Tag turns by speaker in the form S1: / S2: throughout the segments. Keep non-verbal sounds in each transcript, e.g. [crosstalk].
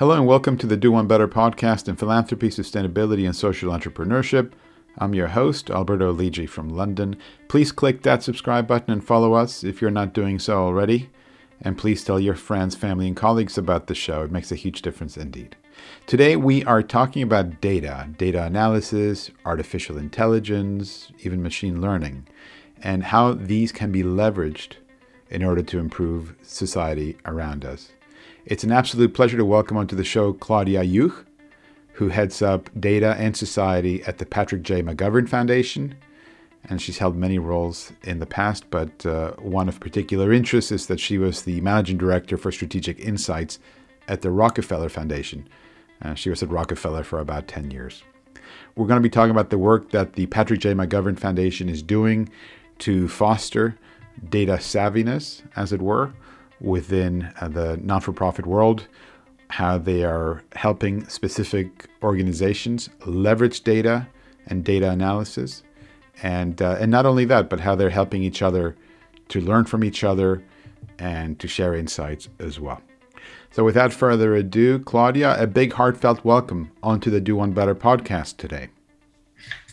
S1: Hello and welcome to the Do One Better podcast in philanthropy, sustainability, and social entrepreneurship. I'm your host, Alberto Lidji from London. Please click that subscribe button and follow us if you're not doing so already. And please tell your friends, family, and colleagues about the show. It makes a huge difference indeed. Today we are talking about data, data analysis, artificial intelligence, even machine learning, and how these can be leveraged in order to improve society around us. It's an absolute pleasure to welcome onto the show Claudia Juech, who heads up data and society at the Patrick J. McGovern Foundation. And she's held many roles in the past, but uh, one of particular interest is that she was the managing director for strategic insights at the Rockefeller Foundation. Uh, she was at Rockefeller for about 10 years. We're going to be talking about the work that the Patrick J. McGovern Foundation is doing to foster data savviness, as it were, within uh, the non for profit world, how they are helping specific organizations leverage data and data analysis. And, uh, and not only that, but how they're helping each other to learn from each other and to share insights as well. So, without further ado, Claudia, a big heartfelt welcome onto the Do One Better podcast today.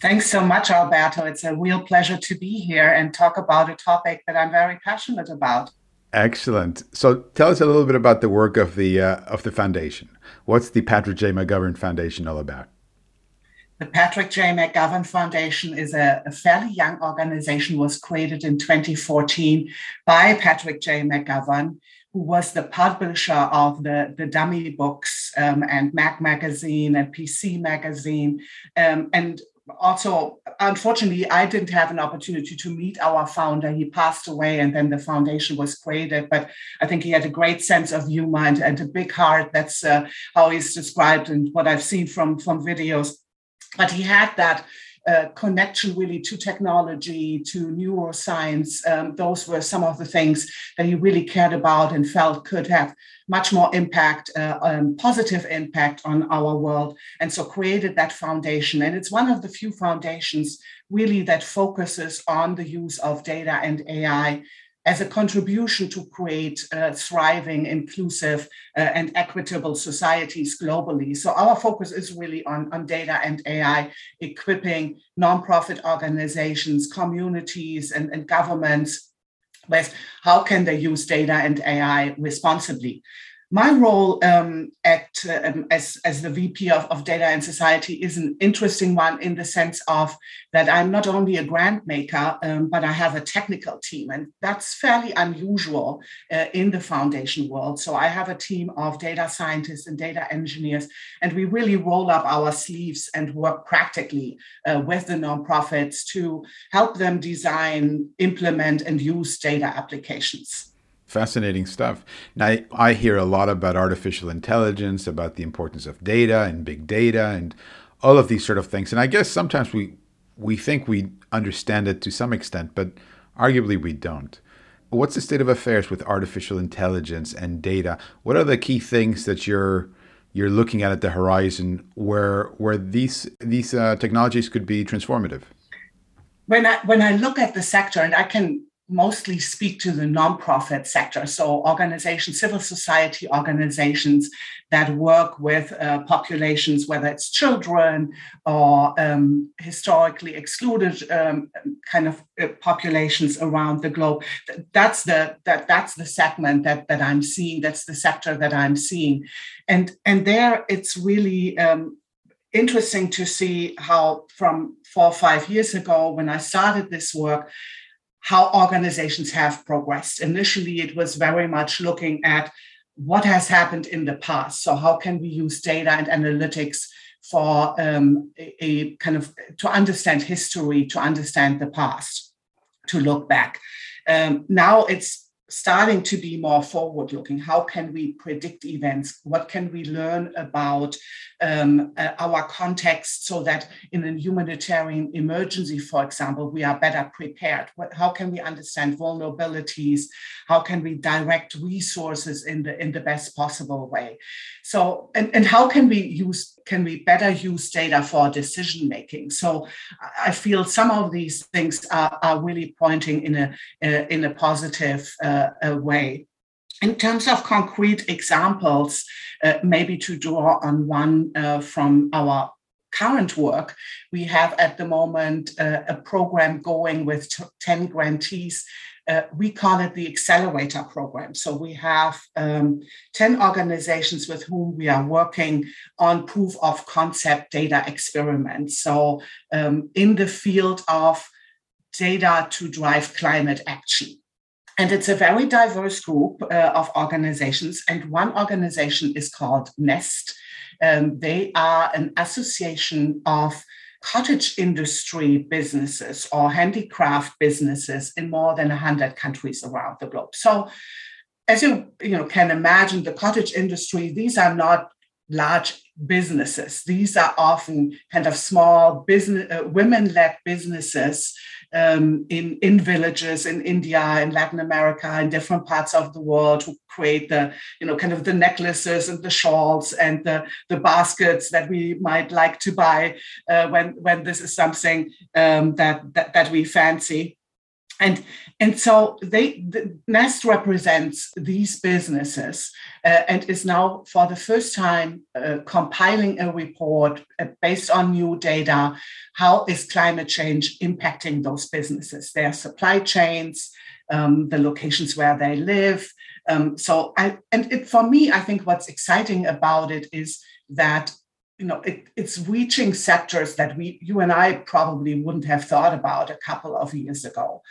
S2: Thanks so much, Alberto. It's a real pleasure to be here and talk about a topic that I'm very passionate about.
S1: Excellent. So tell us a little bit about the work of the uh, of the foundation. What's the Patrick J. McGovern Foundation all about?
S2: The Patrick J. McGovern Foundation is a, a, fairly young organization, was created in 2014 by Patrick J. McGovern, who was the publisher of the, the dummy books um, and Mac Magazine and PC Magazine, um, and also, unfortunately, I didn't have an opportunity to meet our founder. He passed away, and then the foundation was created. But I think he had a great sense of humor and, and a big heart. That's uh, how he's described and what I've seen from, from videos. But he had that connection really to technology, to neuroscience. Um, those were some of the things that he really cared about and felt could have much more impact, uh, um, positive impact on our world. And so created that foundation. And it's one of the few foundations really that focuses on the use of data and AI as a contribution to create uh, thriving, inclusive, uh, and equitable societies globally. So our focus is really on, on data and AI, equipping nonprofit organizations, communities, and, and governments with how can they use data and AI responsibly my role um, at um, as as the VP of, of Data and Society is an interesting one in the sense of that I'm not only a grant maker, um, but I have a technical team, and that's fairly unusual uh, in the foundation world. So I have a team of data scientists and data engineers, and we really roll up our sleeves and work practically uh, with the nonprofits to help them design, implement, and use data applications.
S1: Fascinating stuff. Now, I hear a lot about artificial intelligence, about the importance of data and big data and all of these sort of things. And I guess sometimes we we think we understand it to some extent, but arguably we don't. What's the state of affairs with artificial intelligence and data? What are the key things that you're you're looking at at the horizon where where these these uh, technologies could be transformative?
S2: When I when I look at the sector, and I can mostly speak to the nonprofit sector. So, organizations, civil society organizations that work with uh, populations, whether it's children or um, historically excluded um, kind of uh, populations around the globe. That's the that that's the segment that that I'm seeing. That's the sector that I'm seeing, and and there it's really. Um, interesting to see how from four or five years ago when i started this work how organizations have progressed. Initially, it was very much looking at what has happened in the past. So, how can we use data and analytics for um, a, a, kind of to understand history, to understand the past, to look back? Um, now it's starting to be more forward looking. How can we predict events? What can we learn about um, uh, our context so that in a humanitarian emergency, for example, we are better prepared? What, how can we understand vulnerabilities? How can we direct resources in the in the best possible way? So, and, and how can we use can we better use data for decision making? So, I feel some of these things are, are really pointing in a, in a positive uh, way. in terms of concrete examples, uh, maybe to draw on one uh, from our current work, we have at the moment uh, a program going with 10 grantees. Uh, we call it the Accelerator Program. So we have um, 10 organizations with whom we are working on proof of concept data experiments. So um, in the field of data to drive climate action. And it's a very diverse group uh, of organizations. And one organization is called NEST. Um, they are an association of cottage industry businesses or handicraft businesses in more than 100 countries around the globe. So, as you, you know, can imagine, the cottage industry, these are not large businesses. These are often kind of small business, uh, women-led businesses um, in, in villages in India, in Latin America, in different parts of the world who create the, you know, kind of the necklaces and the shawls and the, the baskets that we might like to buy uh, when, when this is something um, that, that, that we fancy and and so they the nest represents these businesses uh, and is now for the first time uh, compiling a report uh, based on new data how is climate change impacting those businesses their supply chains um, the locations where they live. Um, so i and it, for me i think what's exciting about it is that you know it, it's reaching sectors that we you and i probably wouldn't have thought about a couple of years ago.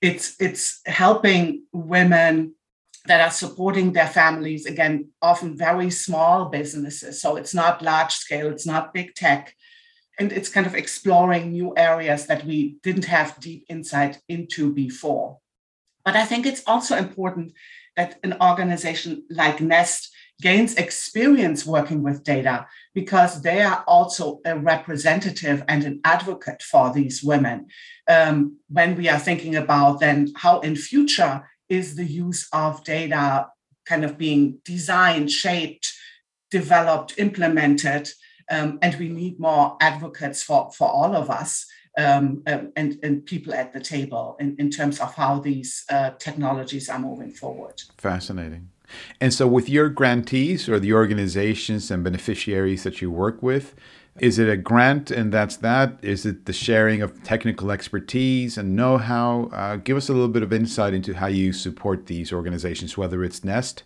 S2: It's it's helping women that are supporting their families again often very small businesses. So it's not large scale it's not big tech. And it's kind of exploring new areas that we didn't have deep insight into before. But i think it's also important that an organization like nest gains experience working with data because they are also a representative and an advocate for these women. Um, when we are thinking about then how in future is the use of data kind of being designed, shaped, developed, implemented, um, and we need more advocates for, for all of us. Um, um and, and people at the table in, in terms of how these uh, technologies are moving forward.
S1: Fascinating. And so, with your grantees or the organizations and beneficiaries that you work with, is it a grant and that's that? Is it the sharing of technical expertise and know how? Uh, give us a little bit of insight into how you support these organizations, whether it's Nest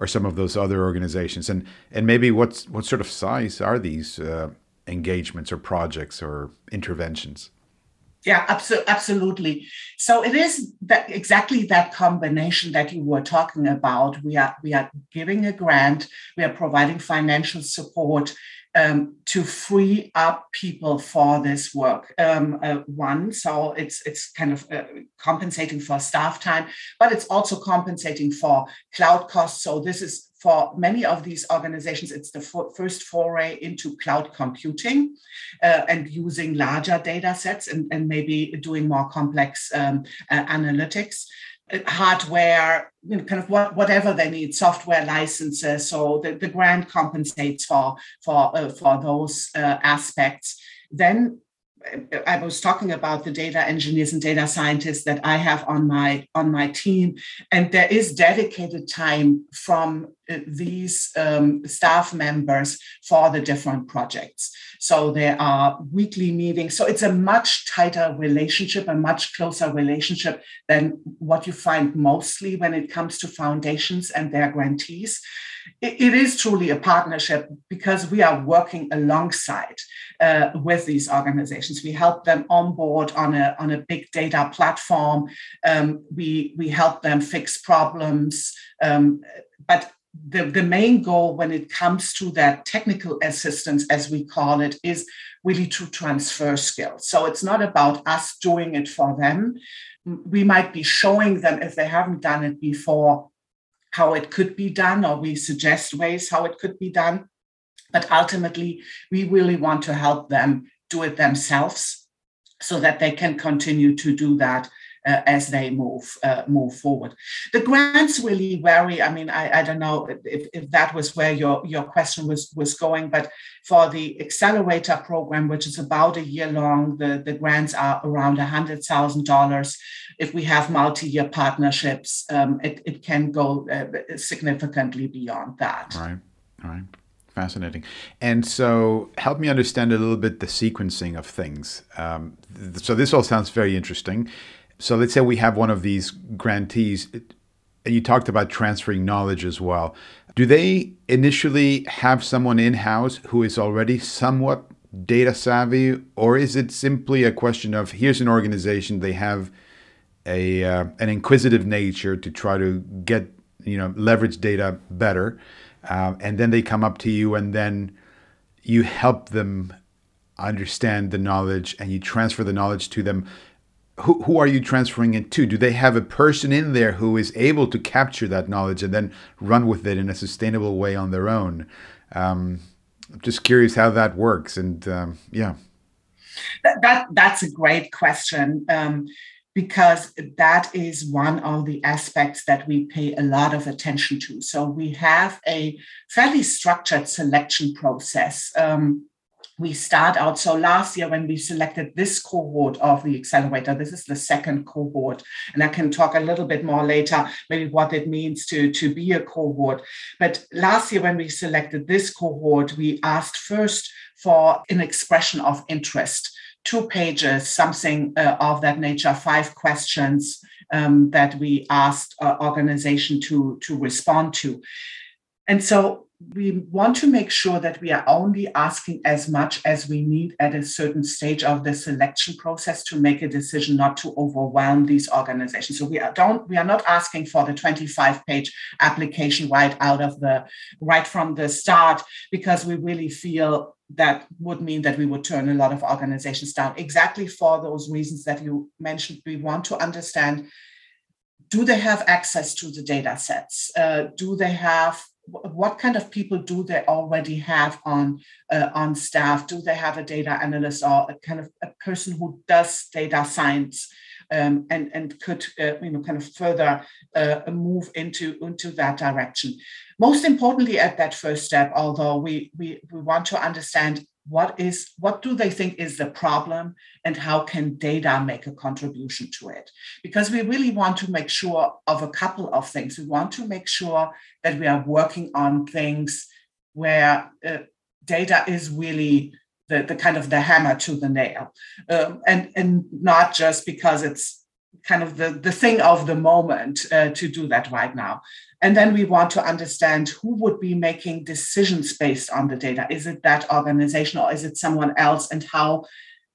S1: or some of those other organizations, and, and maybe what's, what sort of size are these uh, engagements or projects or interventions?
S2: Yeah, absolutely. So it is that exactly that combination that you were talking about. We are we are giving a grant, we are providing financial support um, to free up people for this work. Um, uh, one, so it's it's kind of uh, compensating for staff time, but it's also compensating for cloud costs. So this is for many of these organizations, it's the first foray into cloud computing uh, and using larger data sets and, and maybe doing more complex um, uh, analytics uh, hardware, you know, kind of what, whatever they need, software licenses. So the, the grant compensates for for uh, for those uh, aspects. Then I was talking about the data engineers and data scientists that I have on my on my team, and there is dedicated time from uh, these um, staff members for the different projects. So there are weekly meetings. So it's a much tighter relationship, a much closer relationship than what you find mostly when it comes to foundations and their grantees it is truly a partnership because we are working alongside uh, with these organizations. We help them onboard on a, on a big data platform. Um, we, we help them fix problems. Um, but the, the main goal when it comes to that technical assistance, as we call it, is really to transfer skills. So it's not about us doing it for them. We might be showing them, if they haven't done it before, how it could be done, or we suggest ways how it could be done. But ultimately, we really want to help them do it themselves so that they can continue to do that uh, as they move uh, move forward. The grants really vary. I mean, I, I don't know if, if that was where your, your question was, was going, but for the accelerator program, which is about a year long, the, the grants are around $100,000. If we have multi-year partnerships, um, it, it can go uh, significantly beyond that.
S1: Right, right. Fascinating. And so, help me understand a little bit the sequencing of things. Um, th- so, this all sounds very interesting. So, let's say we have one of these grantees, and you talked about transferring knowledge as well. Do they initially have someone in house who is already somewhat data savvy, or is it simply a question of here's an organization they have a uh, an inquisitive nature to try to get you know leverage data better? Um, and then they come up to you and then you help them understand the knowledge and you transfer the knowledge to them who, who are you transferring it to do they have a person in there who is able to capture that knowledge and then run with it in a sustainable way on their own um, i'm just curious how that works and um, yeah
S2: that, that, that's a great question um, because that is one of the aspects that we pay a lot of attention to. So we have a fairly structured selection process. Um, we start out. So last year, when we selected this cohort of the accelerator, this is the second cohort, and I can talk a little bit more later, maybe what it means to, to be a cohort. But last year, when we selected this cohort, we asked first for an expression of interest two pages, something uh, of that nature, five questions um, that we asked our organization to, to respond to. And so we want to make sure that we are only asking as much as we need at a certain stage of the selection process to make a decision not to overwhelm these organizations. So we are don't we are not asking for the 25 page application right out of the right from the start because we really feel that would mean that we would turn a lot of organizations down. Exactly for those reasons that you mentioned we want to understand do they have access to the data sets? Uh, do they have what kind of people do they already have on uh, on staff? Do they have a data analyst or a kind of a person who does data science um, and and could uh, you know kind of further uh, move into into that direction? Most importantly at that first step although we we, we want to understand what is what do they think is the problem and how can data make a contribution to it? Because we really want to make sure of a couple of things. We want to make sure that we are working on things where uh, data is really the, the kind of the hammer to the nail. Um, and and not just because it's kind of the, the thing of the moment uh, to do that right now. And then we want to understand who would be making decisions based on the data. Is it that organization or is it someone else? And how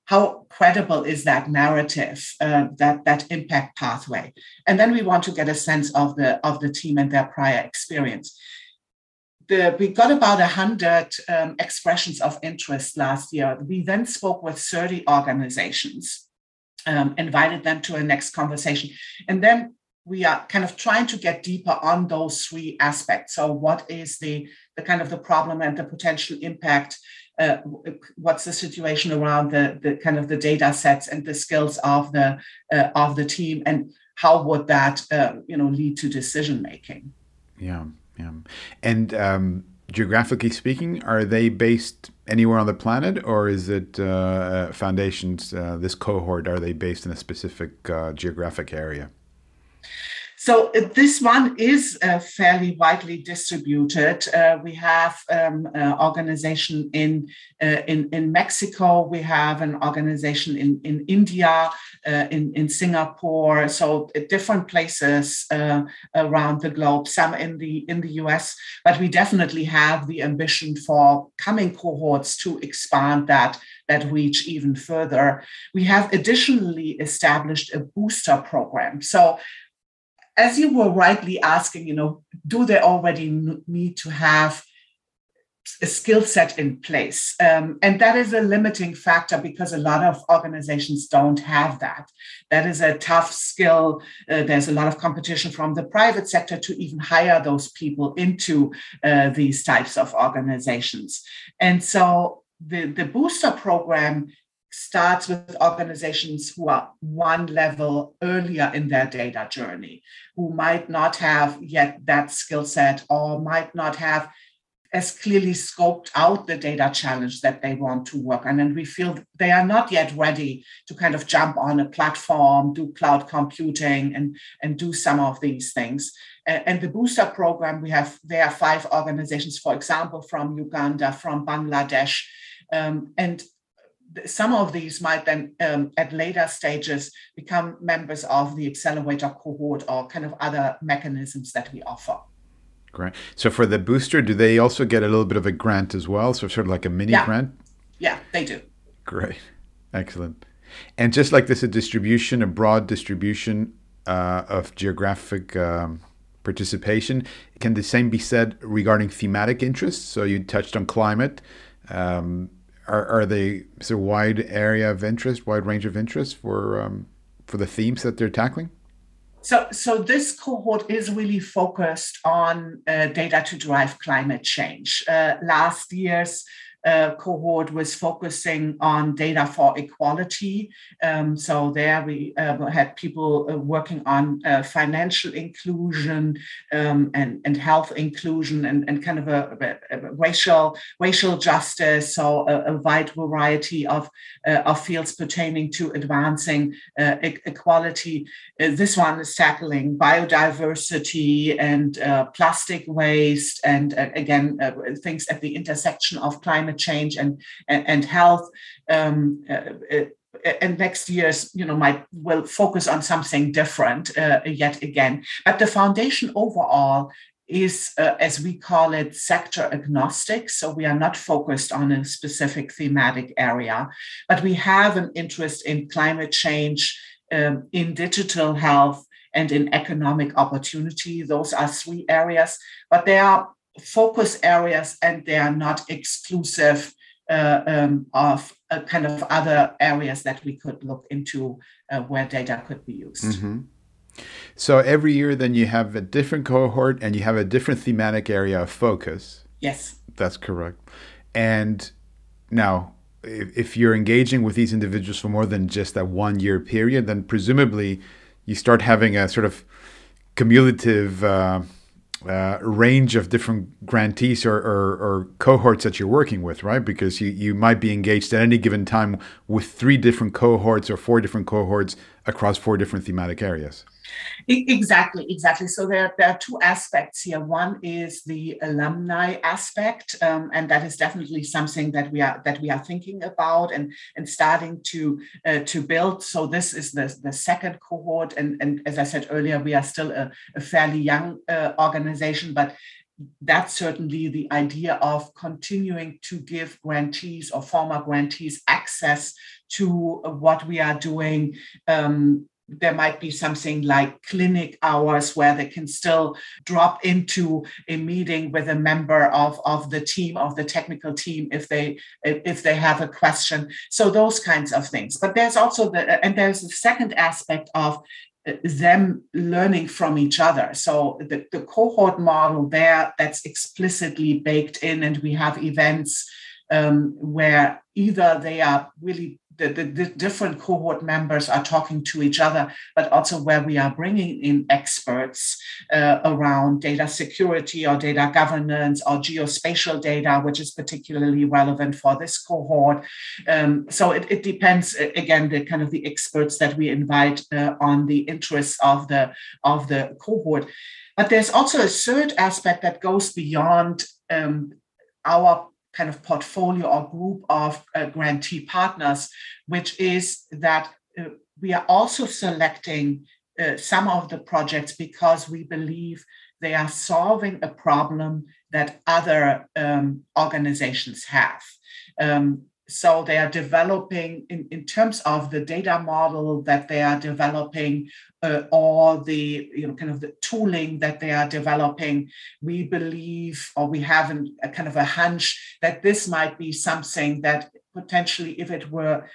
S2: how credible is that narrative, uh, that that impact pathway? And then we want to get a sense of the of the team and their prior experience. The, we got about 100 um, expressions of interest last year. We then spoke with 30 organizations um, invited them to a next conversation. And then we are kind of trying to get deeper on those three aspects. So, what is the, the kind of the problem and the potential impact? Uh, what's the situation around the, the kind of the data sets and the skills of the uh, of the team, and how would that uh, you know lead to decision making?
S1: Yeah, yeah, and um, geographically speaking, are they based anywhere on the planet, or is it uh, foundations? Uh, this cohort are they based in a specific uh, geographic area?
S2: So uh, this one is uh, fairly widely distributed. Uh, we have um, an organization in, uh, in, in Mexico. We have an organization in, in India, uh, in, in Singapore. So different places around the globe, some in the, in the US, but we definitely have the ambition for coming cohorts to expand that that reach even further. We have additionally established a booster program. So as you were rightly asking, you know, do they already need to have a skill set in place? Um, and that is a limiting factor because a lot of organizations don't have that. That is a tough skill. Uh, there's a lot of competition from the private sector to even hire those people into uh, these types of organizations. And so the, the booster program starts with organizations who are one level earlier in their data journey, who might not have yet that skill set or might not have as clearly scoped out the data challenge that they want to work on. And we feel they are not yet ready to kind of jump on a platform, do cloud computing, and, and do some of these things. And the booster program, we have there are five organizations, for example, from Uganda, from Bangladesh. Um, and some of these might then um, at later stages become members of the accelerator cohort or kind of other mechanisms that we offer.
S1: Great. So for the booster, do they also get a little bit of a grant as well? So sort of like a mini
S2: yeah.
S1: grant?
S2: Yeah, they do.
S1: Great. Excellent. And just like this, a distribution, a broad distribution uh, of geographic um, participation. Can the same be said regarding thematic interests? So you touched on climate. Um, are, are they is a wide area of interest, wide range of interest for um, for the themes that they're tackling?
S2: So, so this cohort is really focused on uh, data to drive climate change. Uh, last year's uh, cohort was focusing on data for equality. Um, so there we uh, had people uh, working on uh, financial inclusion um, and, and health inclusion and, and kind of a, a, racial racial justice. So a, a wide variety of, uh, of fields pertaining to advancing uh, e- equality. this one is tackling biodiversity and plastic waste and again things at the intersection of climate climate change and and, and health. Um, uh, uh, and next year's you know might will focus on something different uh, yet again but the foundation overall is uh, as we call it sector agnostic so we are not focused on a specific thematic area but we have an interest in climate change um, in digital health and in economic opportunity those are three areas but there are focus areas and they are not exclusive uh, um, of uh, kind of other areas that we could look into uh, where data could be used.
S1: Mm-hmm. So every year, then you have a different cohort and you have a different thematic area of focus.
S2: Yes,
S1: that's correct. And now, if, if you're engaging with these individuals for more than just that one year period, then presumably you start having a sort of cumulative uh, uh, range of different grantees or, or, or, cohorts that you're working with, right? Because you, you might be engaged at any given time with three different cohorts or four different cohorts across four different thematic areas.
S2: Exactly, exactly. So there, there are two aspects here. One is the alumni aspect, um, and that is definitely something that we are that we are thinking about and and starting to uh, to build. So this is the the second cohort, and and as I said earlier, we are still a, a fairly young uh, organization, but that's certainly the idea of continuing to give grantees or former grantees access to what we are doing um, there might be something like clinic hours where they can still drop into a meeting with a member of, of the team of the technical team if they if they have a question so those kinds of things but there's also the and there's the second aspect of uh, them learning from each other. So the, the cohort model there that's explicitly baked in, and we have events um, where either they are really the, the, the, different cohort members are talking to each other, but also where we are bringing in experts uh, around data security or data governance or geospatial data, which is particularly relevant for this cohort. Um, so it, it, depends again the kind of the experts that we invite uh, on the interests of the of the cohort. But there's also a third aspect that goes beyond um, our kind of portfolio or group of uh, grantee partners, which is that uh, we are also selecting uh, some of the projects because we believe they are solving a problem that other um, organizations have. Um, so they are developing in, in terms of the data model that they are developing uh, or the you know kind of the tooling that they are developing we believe or we have an, a kind of a hunch that this might be something that potentially if it were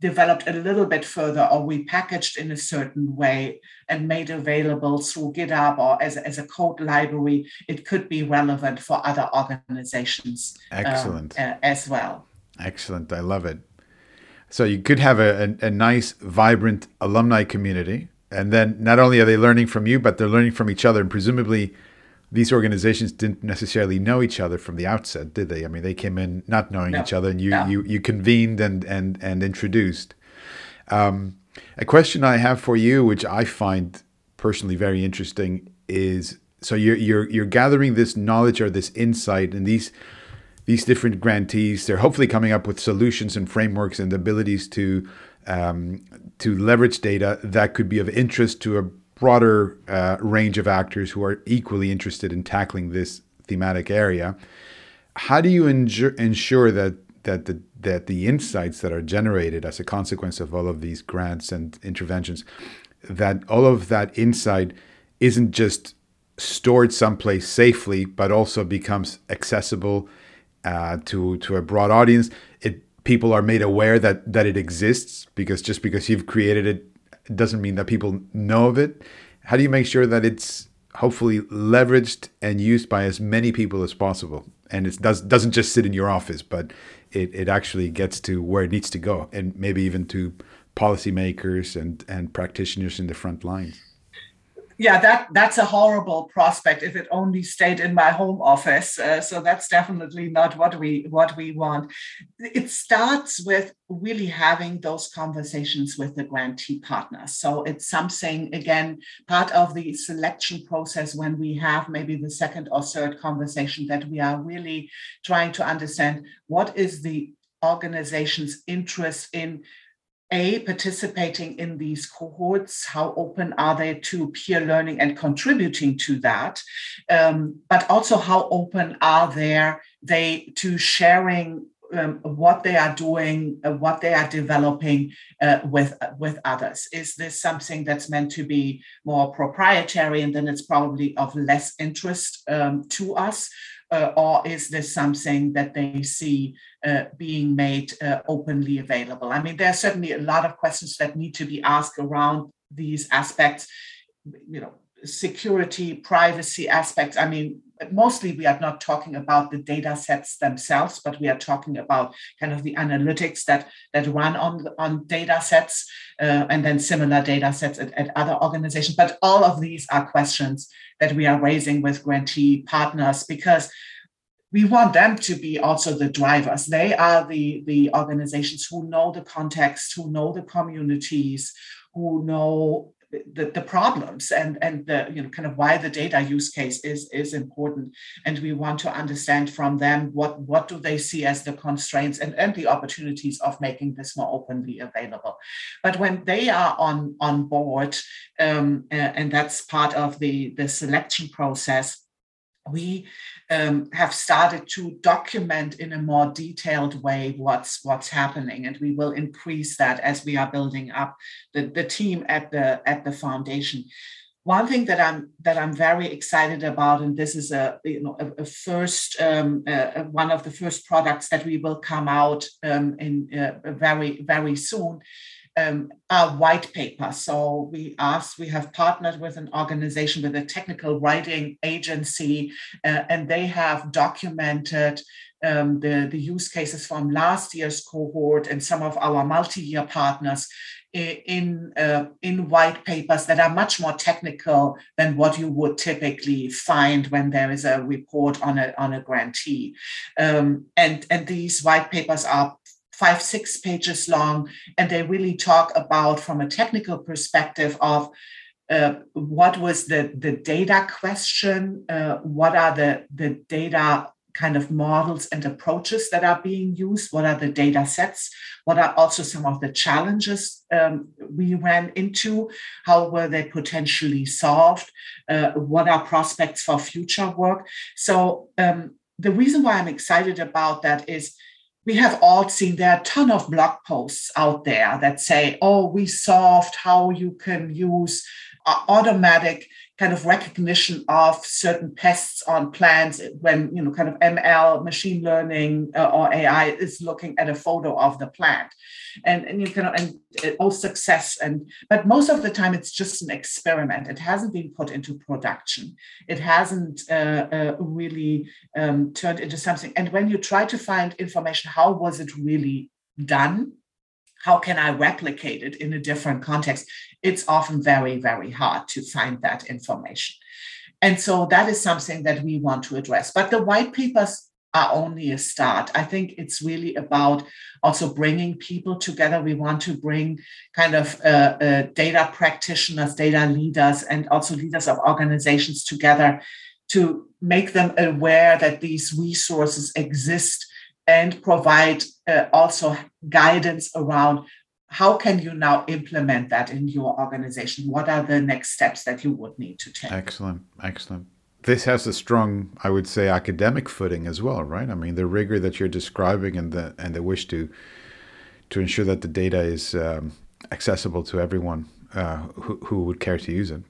S2: developed a little bit further or we packaged in a certain way and made available through github or as, as a code library it could be relevant for other organizations
S1: excellent.
S2: um, uh, as well
S1: Excellent. I love it. So you could have a, a, a nice, vibrant alumni community. And then not only are they learning from you, but they're learning from each other. And presumably, these organizations didn't necessarily know each other from the outset, did they? I mean, they came in not knowing no, each other, and you, no. you you convened and and and introduced. Um, a question I have for you, which I find personally very interesting, is so you're you're you're gathering this knowledge or this insight, and these these different grantees, they're hopefully coming up with solutions and frameworks and abilities to um, to leverage data that could be of interest to a broader uh, range of actors who are equally interested in tackling this thematic area. How do you ensure, ensure that that the that the insights that are generated as a consequence of all of these grants and interventions, that all of that insight isn't just stored someplace safely, but also becomes accessible uh, to to a broad audience. It people are made aware that that it exists because just because you've created it, doesn't mean that people know of it. How do you make sure that it's hopefully leveraged and used by as many people as possible, and it does doesn't just sit in your office, but it, it actually gets to where it needs to go, and maybe even to policymakers and and practitioners in the front lines
S2: yeah that that's a horrible prospect if it only stayed in my home office uh, so that's definitely not what we what we want. It starts with really having those conversations with the grantee partners so it's something again part of the selection process when we have maybe the second or third conversation that we are really trying to understand what is the organization's interest in a, participating in these cohorts, how open are they to peer learning and contributing to that? Um, but also, how open are there they to sharing um, what they are doing, uh, what they are developing uh, with with others. Is this something that's meant to be more proprietary, and then it's probably of less interest um, to us? Uh, or is this something that they see uh, being made uh, openly available? I mean, there are certainly a lot of questions that need to be asked around these aspects, you know, security, privacy aspects. I mean, mostly we are not talking about the data sets themselves, but we are talking about kind of the analytics that that run on on data sets uh, and then similar data sets at, at other organizations. But all of these are questions that we are raising with grantee partners because we want them to be also the drivers. They are the, the organizations who know the context, who know the communities, who know the, the problems and, and the you know kind of why the data use case is, is important. And we want to understand from them what, what do they see as the constraints and, and the opportunities of making this more openly available. But when they are on, on board, um, and that's part of the, the selection process, we um, have started to document in a more detailed way what's what's happening and we will increase that as we are building up the, the team at the at the foundation. One thing that i'm that i'm very excited about and this is a you know a, a first um, uh, one of the first products that we will come out um, in uh, very very soon um, a white paper. So we asked, we have partnered with an organization, with a technical writing agency, uh, and they have documented um, the, the use cases from last year's cohort and some of our multi-year partners in uh, in white papers that are much more technical than what you would typically find when there is a report on a on a grantee, um, and and these white papers are five, six pages long, and they really talk about, from a technical perspective, of uh, what was the, the data question, uh, what are the, the data kind of models and approaches that are being used, what are the data sets, what are also some of the challenges um, we ran into, how were they potentially solved, uh, what are prospects for future work. So um, the reason why I'm excited about that is we have all seen there are a ton of blog posts out there that say, oh, we solved how you can use uh, automatic kind of recognition of certain pests on plants when you know kind of ml machine learning uh, or ai is looking at a photo of the plant. And, and you can and all success and but most of the time it's just an experiment. It hasn't been put into production. It hasn't uh, uh, really um, turned into something. And when you try to find information how was it really done how can I replicate it in a different context? It's often very, very hard to find that information. And so that is something that we want to address. But the white papers are only a start. I think it's really about also bringing people together. We want to bring kind of uh, uh, data practitioners, data leaders, and also leaders of organizations together to make them aware that these resources exist and provide uh, also guidance around how can you now implement that in your organization? What are the next steps that you would need to take?
S1: Excellent excellent. This has a strong i would say academic footing as well right? I mean the rigor that you're describing and the and the wish to to ensure that the data is um, accessible to everyone uh, who, who would care to use it.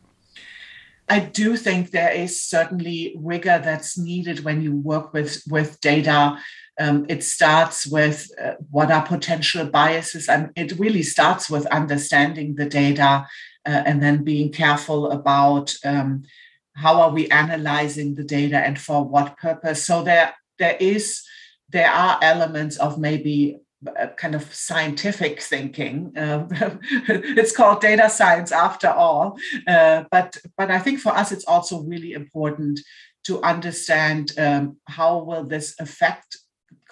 S2: I do think there is certainly rigor that's needed when you work with, with data. Um, it starts with uh, what are potential biases, and it really starts with understanding the data uh, and then being careful about um, how are we analyzing the data and for what purpose. So there, there is, there are elements of maybe kind of scientific thinking. Uh, [laughs] it's called data science after all. Uh, but but I think for us it's also really important to understand um, how will this affect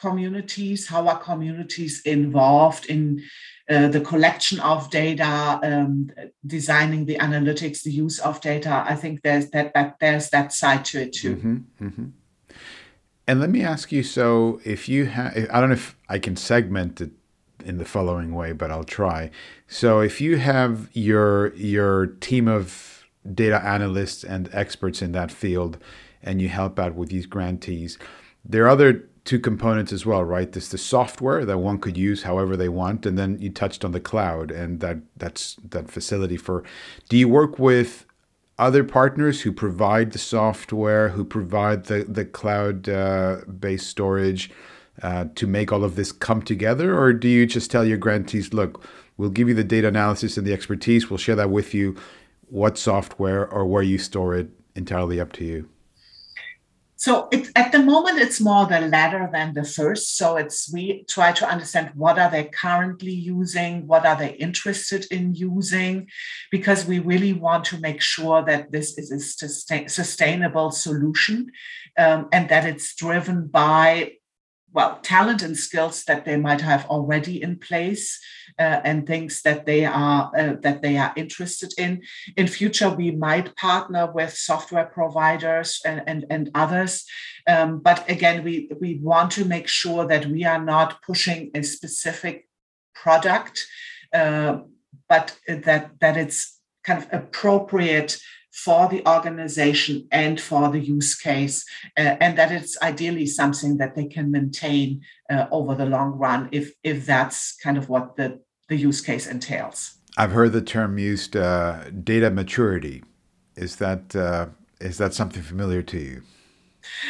S2: communities? How are communities involved in uh, the collection of data, um, designing the analytics, the use of data? I think there's that, that there's that side to it too. Mm-hmm, mm-hmm.
S1: And let me ask you so if you have, I don't know if I can segment it in the following way, but I'll try. So if you have your your team of data analysts and experts in that field and you help out with these grantees, there are other two components as well, right? There's the software that one could use however they want, and then you touched on the cloud and that that's that facility for. Do you work with other partners who provide the software, who provide the, the cloud uh, based storage uh, to make all of this come together? Or do you just tell your grantees, look, we'll give you the data analysis and the expertise, we'll share that with you. What software or where you store it, entirely up to you.
S2: So it, at the moment, it's more the latter than the first. So it's we try to understand what are they currently using, what are they interested in using, because we really want to make sure that this is a sustainable solution um, and that it's driven by well talent and skills that they might have already in place uh, and things that they are uh, that they are interested in. In future we might partner with software providers and and, and others. Um, but again we we want to make sure that we are not pushing a specific product uh, but that that it's kind of appropriate for the organization and for the use case, uh, and that it's ideally something that they can maintain uh, over the long run if if that's kind of what the the use case entails.
S1: I've heard the term used, uh, data maturity. Is that uh, is that something familiar to you?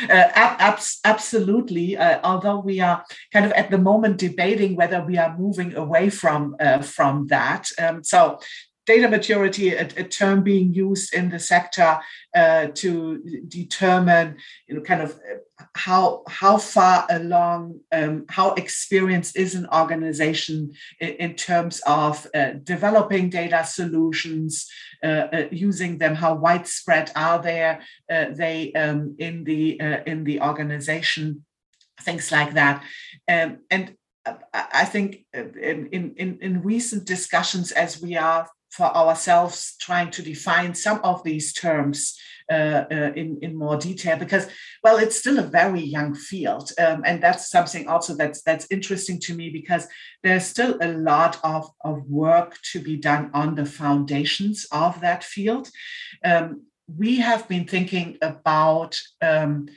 S2: Uh, ab- absolutely. Uh, although we are kind of at the moment debating whether we are moving away from uh, from that. Um, so data maturity, a, a, term being used in the sector uh, to determine, you know, kind of uh, how how far along, um, how experienced is an organization in, in terms of uh, developing data solutions, uh, uh using them, how widespread are there uh, they um, in the in the organization, things like that, um, and I think in, in, in recent discussions, as we are for ourselves trying to define some of these terms uh, uh, in, in more detail because well it's still a very young field um, and that's something also that's that's interesting to me because there's still a lot of, of work to be done on the foundations of that field. Um, we have been thinking about um,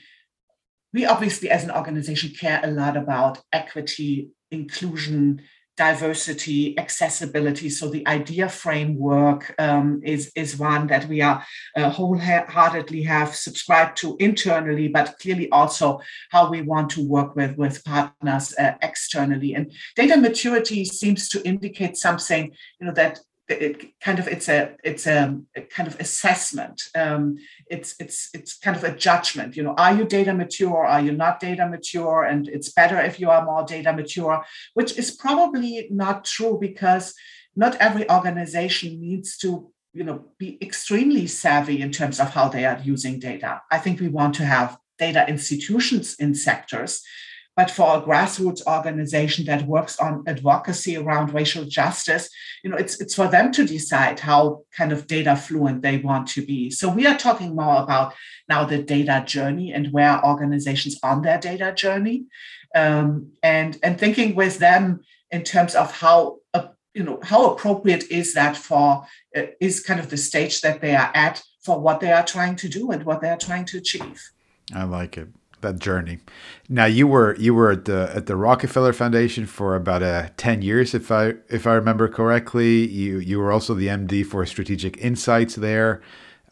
S2: we obviously as an organization care a lot about equity inclusion diversity, accessibility. So the idea framework um, is, is one that we are uh, wholeheartedly have subscribed to internally, but clearly also how we want to work with, with partners uh, externally. And data maturity seems to indicate something, you know, that it kind of it's a it's a, a kind of assessment. Um, it's it's it's kind of a judgment you know are you data mature? Are you not data mature? And it's better if you are more data mature which is probably not true because not every organization needs to you know be extremely savvy in terms of how they are using data. I think we want to have data institutions in sectors but for a grassroots organization that works on advocacy around racial justice, you know, it's it's for them to decide how kind of data fluent they want to be. So we are talking more about now the data journey and where organizations on their data journey, um, and and thinking with them in terms of how uh, you know how appropriate is that for uh, is kind of the stage that they are at for what they are trying to do and what they are trying to achieve.
S1: I like it that journey. Now you were you were at the at the Rockefeller Foundation for about uh, ten years, if I if I remember correctly. You you were also the MD for Strategic Insights there,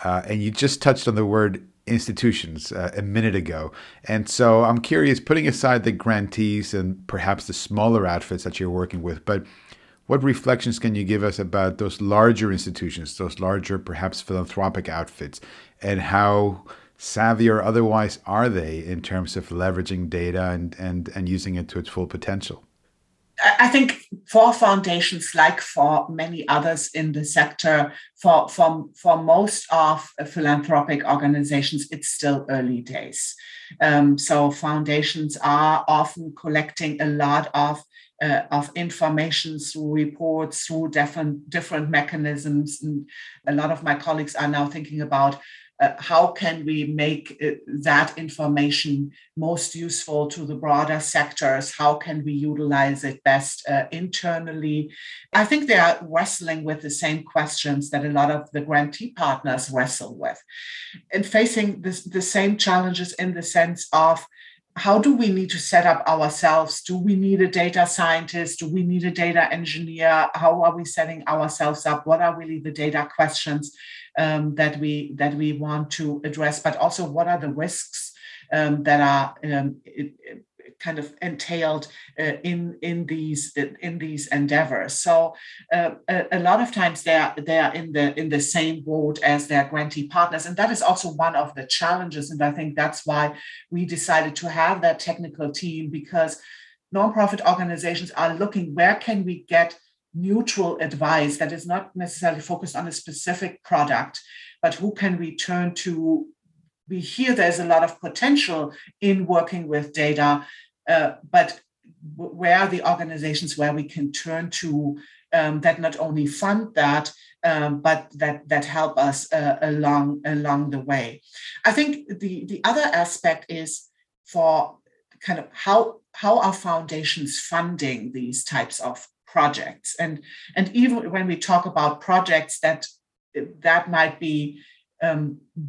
S1: uh, and you just touched on the word institutions uh, a minute ago. And so I'm curious, putting aside the grantees and perhaps the smaller outfits that you're working with, but what reflections can you give us about those larger institutions, those larger, perhaps philanthropic outfits, and how savvy or otherwise are they in terms of leveraging data and, and, and using it to its full potential?
S2: I think for foundations, like for many others in the sector, for, for, for most of philanthropic organizations, it's still early days. Um, so foundations are often collecting a lot of uh, of information through reports, through different different mechanisms. And a lot of my colleagues are now thinking about uh, how can we make uh, that information most useful to the broader sectors? How can we utilize it best uh, internally? I think they are wrestling with the same questions that a lot of the grantee partners wrestle with and facing this, the same challenges in the sense of how do we need to set up ourselves? Do we need a data scientist? Do we need a data engineer? How are we setting ourselves up? What are really the data questions um, that we that we want to address? But also, what are the risks um, that are um, it, it kind of entailed uh, in in these in these endeavors. So uh, a, a, lot of times they are they are in the in the same boat as their grantee partners, and that is also one of the challenges. And I think that's why we decided to have that technical team because nonprofit organizations are looking where can we get neutral advice that is not necessarily focused on a specific product, but who can we turn to we hear there's a lot of potential in working with data uh, but where are the organizations where we can turn to um, that not only fund that, um, but that that help us uh, along along the way. I think the the other aspect is for kind of how how are foundations funding these types of projects. And and even when we talk about projects that that might be um,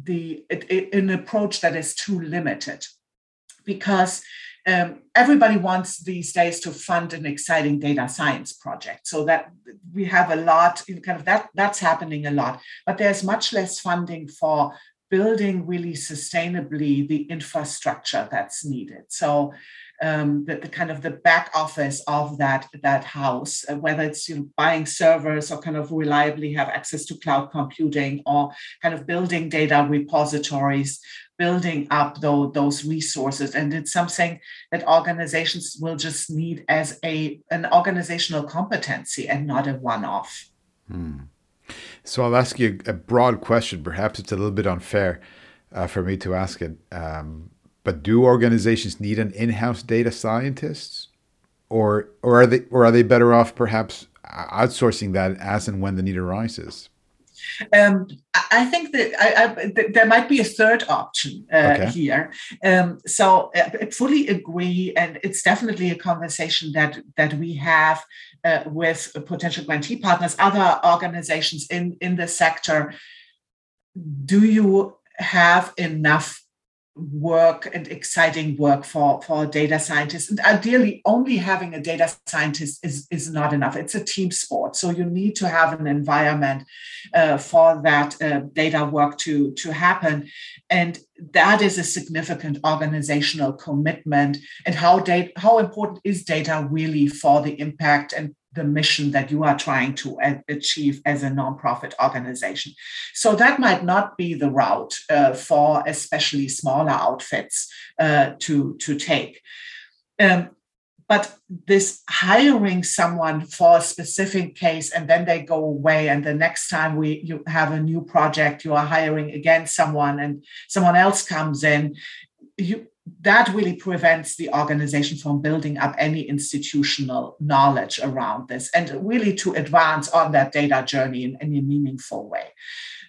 S2: the it, it, an approach that is too limited. Because um, everybody wants these days to fund an exciting data science project. So that we have a lot in kind of that that's happening a lot. But there's much less funding for building really sustainably the infrastructure that's needed. So um, the, the, kind of the back office of that that house, uh, whether it's you know, buying servers or kind of reliably have access to cloud computing or kind of building data repositories building up those, those resources. And it's something that organizations will just need as a an organizational competency and not a one-off.
S1: Hmm. so i'll ask you a broad question. Perhaps it's a little bit unfair uh, for me to ask it um, but do organizations need an in-house data scientist or or are they or are they better off perhaps outsourcing that as and when the need arises
S2: um, I think that I, I, there might be a third option uh, okay. here. Um, so uh, I fully agree, and it's definitely a conversation that that we have uh, with potential grantee partners, other organizations in in the sector. Do you have enough work and exciting work for, for data scientists. And ideally, only having a data scientist is, is not enough. It's a team sport. So you need to have an environment uh, for that uh, data work to, to happen. And that is a significant organizational commitment. And how, data, how important is data really for the impact and the mission that you are trying to achieve as a nonprofit organization. So that might not be the route uh, for especially smaller outfits uh, to, to take. Um, but this hiring someone for a specific case and then they go away and the next time we you have a new project you are hiring again someone and someone else comes in you that really prevents the organization from building up any institutional knowledge around this and really to advance on that data journey in any meaningful way.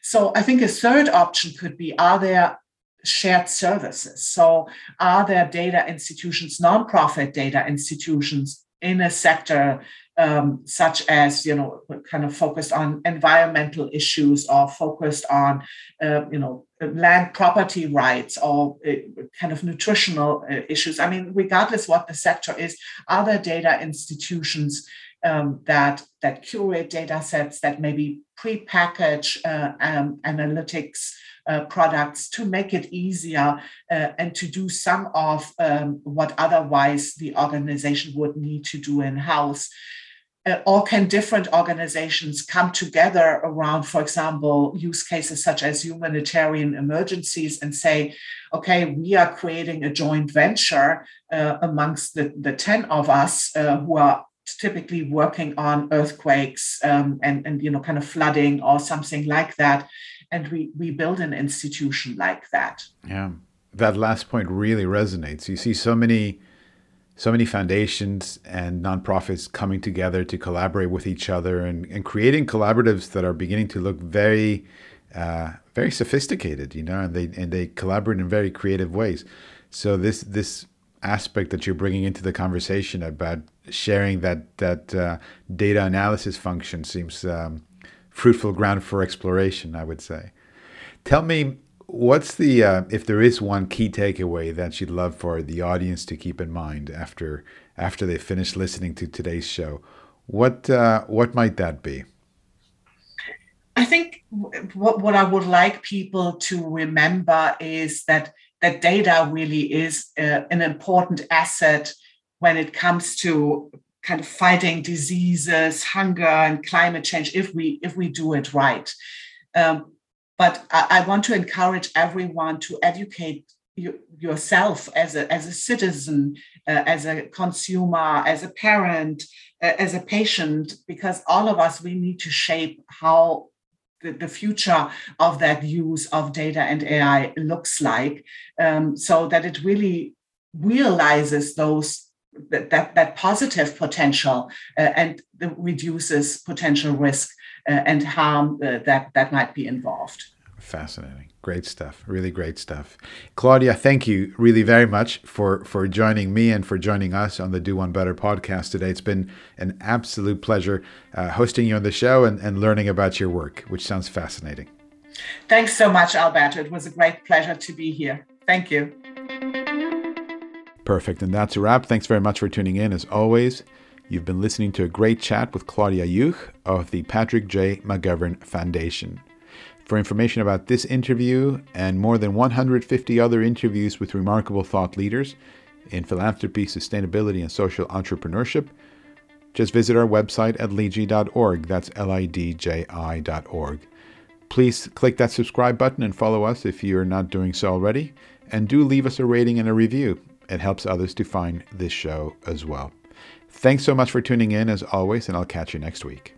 S2: So I think a third option could be are there shared services? So are there data institutions, nonprofit data institutions in a sector um, such as you know kind of focused on environmental issues or focused on uh, you know land property rights or uh, kind of nutritional uh, issues. I mean regardless what the sector is other data institutions um, that that curate data sets that maybe pre-package uh, um, analytics uh, products to make it easier uh, and to do some of um, what otherwise the organization would need to do in house uh, or can different organizations come together around, for example, use cases such as humanitarian emergencies and say, okay, we are creating a joint venture uh, amongst the, the 10 of us uh, who are typically working on earthquakes um, and, and, you know, kind of flooding or something like that. And we, we build an institution like that.
S1: Yeah. That last point really resonates. You see so many so many foundations and nonprofits coming together to collaborate with each other and, and creating collaboratives that are beginning to look very uh, very sophisticated you know and they and they collaborate in very creative ways. So this this aspect that you're bringing into the conversation about sharing that that uh, data analysis function seems um, fruitful ground for exploration i would say. Tell me What's the uh, if there is one key takeaway that you'd love for the audience to keep in mind after after they finish listening to today's show? What uh, what might that be?
S2: I think what, what I would like people to remember is that that data really is uh, an important asset when it comes to kind of fighting diseases, hunger, and climate change. If we if we do it right. Um, but I, I want to encourage everyone to educate you, yourself as a, as a citizen, uh, as a consumer, as a parent, uh, as a patient, because all of us, we need to shape how the, the future of that use of data and AI looks like um, so that it really realizes those that, that, that positive potential uh, and reduces potential risk and harm uh, that that might be involved.
S1: Fascinating. Great stuff. Really great stuff. Claudia, thank you really very much for for joining me and for joining us on the Do One Better podcast today. It's been an absolute pleasure uh, hosting you on the show and, and learning about your work, which sounds fascinating.
S2: Thanks so much, Alberto. It was a great pleasure to be here. Thank you.
S1: Perfect. And that's a wrap. Thanks very much for tuning in. As always, You've been listening to a great chat with Claudia Juech of the Patrick J. McGovern Foundation. For information about this interview and more than 150 other interviews with remarkable thought leaders in philanthropy, sustainability, and social entrepreneurship, just visit our website at lidji.org. That's L I D J I.org. Please click that subscribe button and follow us if you're not doing so already. And do leave us a rating and a review. It helps others to find this show as well. Thanks so much for tuning in, as always, and I'll catch you next week.